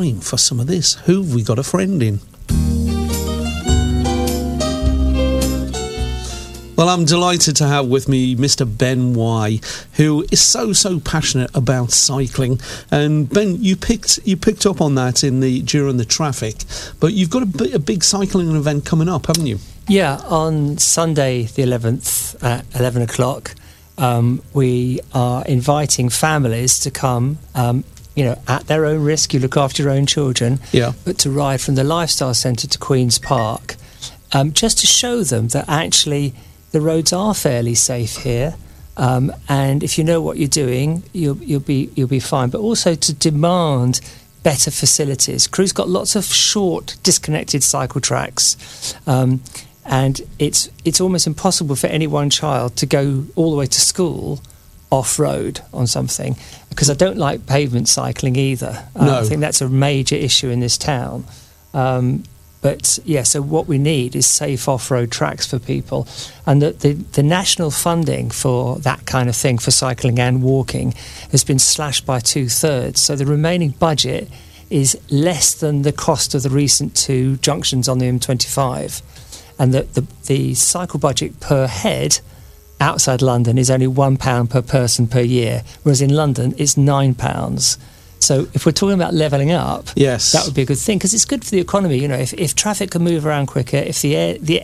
for some of this. Who've we got a friend in? Well, I'm delighted to have with me Mr. Ben Wye, who is so so passionate about cycling. And Ben, you picked you picked up on that in the during the traffic, but you've got a, a big cycling event coming up, haven't you? Yeah, on Sunday the 11th at 11 o'clock, um, we are inviting families to come. Um, you know, at their own risk, you look after your own children. Yeah. But to ride from the Lifestyle Centre to Queen's Park, um, just to show them that actually the roads are fairly safe here. Um, and if you know what you're doing, you'll, you'll be you'll be fine. But also to demand better facilities. Crewe's got lots of short, disconnected cycle tracks, um, and it's it's almost impossible for any one child to go all the way to school off road on something because I don't like pavement cycling either. Uh, I think that's a major issue in this town. Um, but yeah, so what we need is safe off-road tracks for people, and the, the the national funding for that kind of thing for cycling and walking has been slashed by two thirds. So the remaining budget is less than the cost of the recent two junctions on the M25, and the the, the cycle budget per head outside London is only one pound per person per year, whereas in London it's nine pounds. So if we're talking about levelling up, Yes. that would be a good thing because it's good for the economy. You know, if, if traffic can move around quicker, if the air the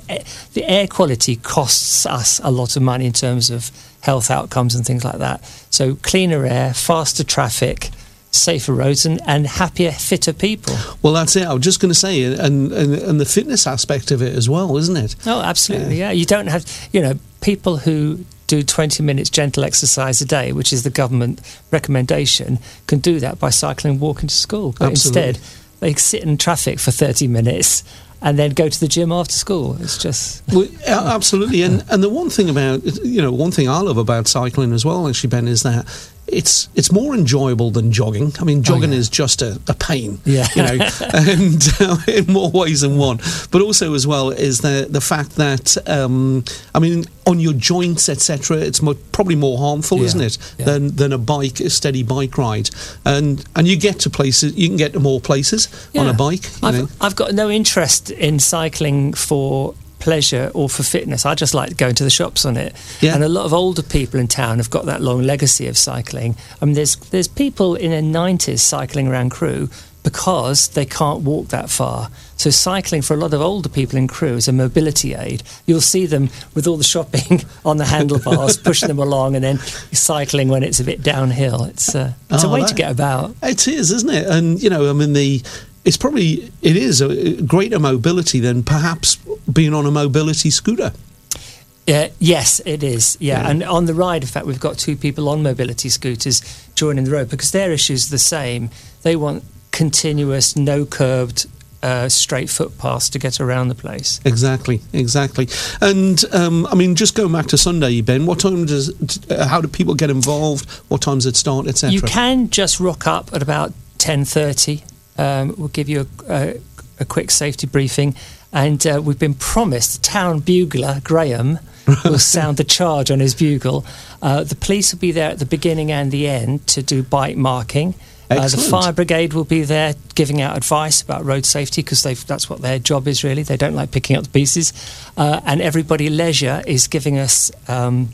the air quality costs us a lot of money in terms of health outcomes and things like that. So cleaner air, faster traffic, safer roads, and, and happier, fitter people. Well, that's it. I was just going to say, and, and and the fitness aspect of it as well, isn't it? Oh, absolutely. Yeah. You don't have, you know, people who do 20 minutes gentle exercise a day, which is the government recommendation, can do that by cycling and walking to school. But Absolutely. instead, they sit in traffic for 30 minutes and then go to the gym after school. It's just. Well, absolutely, and and the one thing about you know one thing I love about cycling as well, actually, Ben, is that it's it's more enjoyable than jogging. I mean, jogging yeah. is just a, a pain, Yeah. you know, and uh, in more ways than one. But also as well is the the fact that um, I mean, on your joints, etc., it's mo- probably more harmful, Yeah. isn't it, Yeah. than than a bike, a steady bike ride, and and you get to places, you can get to more places on a bike. You? I've, I've got no interest in cycling for pleasure or for fitness. I just like going to the shops on it. Yeah. And a lot of older people in town have got that long legacy of cycling. I mean, there's there's people in their 90s cycling around Crewe because they can't walk that far. So cycling for a lot of older people in Crewe is a mobility aid. You'll see them with all the shopping on the handlebars, pushing them along, and then cycling when it's a bit downhill. It's uh, it's Oh, a way that- to get about. It is, isn't it? And you know, I mean, the it's probably it is a greater mobility than perhaps being on a mobility scooter. Yeah, yes, it is. Yeah. Yeah. and on the ride, in fact, we've got two people on mobility scooters joining the road because their issue's the same. They want continuous, no curbed, uh, straight footpaths to get around the place. Exactly, exactly. And um, I mean, just going back to Sunday, Ben. What time does? Uh, how do people get involved? What times it start, etc. You can just rock up at about ten thirty. Um, we'll give you a, a, a quick safety briefing, and uh, we've been promised the town bugler Graham will sound the charge on his bugle. Uh, the police will be there at the beginning and the end to do bike marking. Uh, the fire brigade will be there giving out advice about road safety because that's what their job is really. They don't like picking up the pieces. Uh, and everybody leisure is giving us um,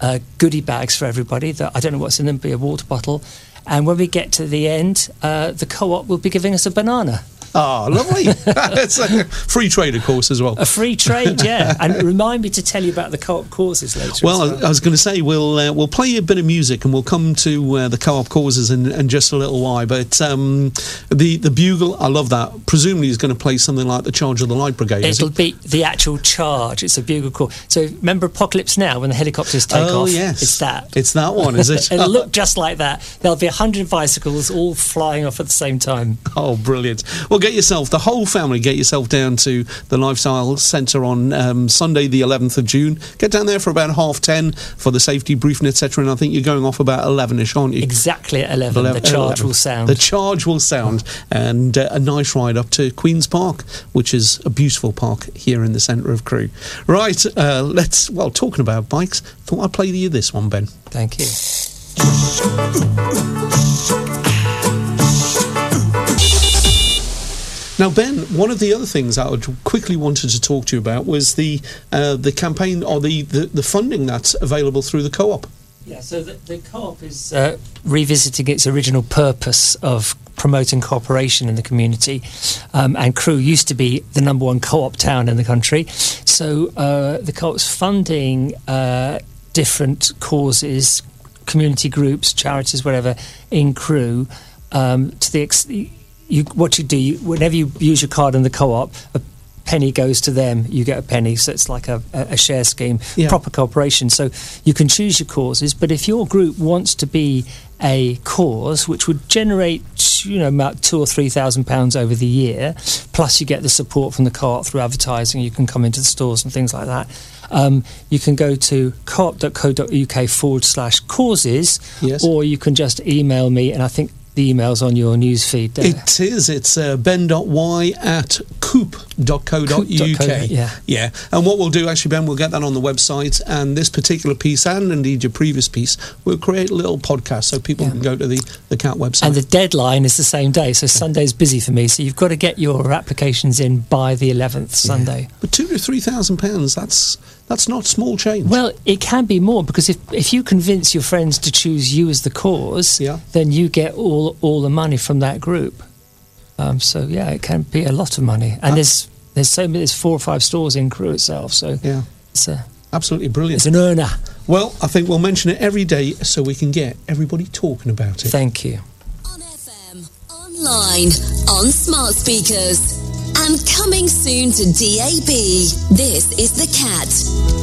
uh, goodie bags for everybody. That I don't know what's in them, be a water bottle. And when we get to the end, uh, the co-op will be giving us a banana, Ah, lovely. it's a free trade, of course, as well. a free trade. Yeah, and remind me to tell you about the co-op courses later. Well, as I, I was going to say we'll uh, we'll play a bit of music and we'll come to uh, the co-op causes in, in just a little while. But um, the the bugle, I love that. Presumably, he's going to play something like the Charge of the Light Brigade. It'll it? be the actual charge. It's a bugle call. So remember Apocalypse Now when the helicopters take oh off? yes, It's that. It's that one, is it? It'll look just like that. There'll be a hundred bicycles all flying off at the same time. Oh, brilliant. Well, get yourself, the whole family, get yourself down to the Lifestyle Centre on um, Sunday, the 11th of June. Get down there for about half 10 for the safety briefing, etc. And I think you're going off about 11 ish, aren't you? Exactly at eleven, Eleven- the charge 11. will sound. The charge will sound. And uh, a nice ride up to Queen's Park, which is a beautiful park here in the centre of Crewe. Right, uh, let's, well, talking about bikes, thought I'd play you this one, Ben. Thank you. Now, Ben, one of the other things I would quickly wanted to talk to you about was the uh, the campaign or the, the, the funding that's available through the co-op. Yeah, so the, the co-op is uh, revisiting its original purpose of promoting cooperation in the community. Um, and Crewe used to be the number one co-op town in the country, so uh, the co-op's funding uh, different causes, community groups, charities, whatever, in Crewe. Um, to the ex- you, what you do, you, whenever you use your card in the co-op, a penny goes to them, you get a penny. So it's like a, a share scheme, Yeah. proper cooperation. So you can choose your causes, but if your group wants to be a cause which would generate, you know, about two or three thousand pounds over the year, plus you get the support from the co-op through advertising, you can come into the stores and things like that. Um, you can go to co-op.co.uk forward slash causes, Yes. or you can just email me, and I think the email's on your news feed there. It is. It's uh, ben.wye at coop.co.uk. Coop.co, yeah. Yeah. And what we'll do, actually, Ben, we'll get that on the website. And this particular piece, and indeed your previous piece, we'll create a little podcast so people Yeah. can go to the, the CAT website. And the deadline is the same day, so Sunday's busy for me. So you've got to get your applications in by the 11th Sunday. but two to three thousand pounds, that's that's not small change. Well, it can be more because if, if you convince your friends to choose you as the cause, Yeah. then you get all all the money from that group. Um, so yeah, it can be a lot of money, and Uh, there's there's so many, there's four or five stores in Crewe itself, so yeah. it's a Absolutely brilliant. it's an earner. Well, I think we'll mention it every day so we can get everybody talking about it. Thank you. On FM, online, on smart speakers, and coming soon to DAB. This is The Cat.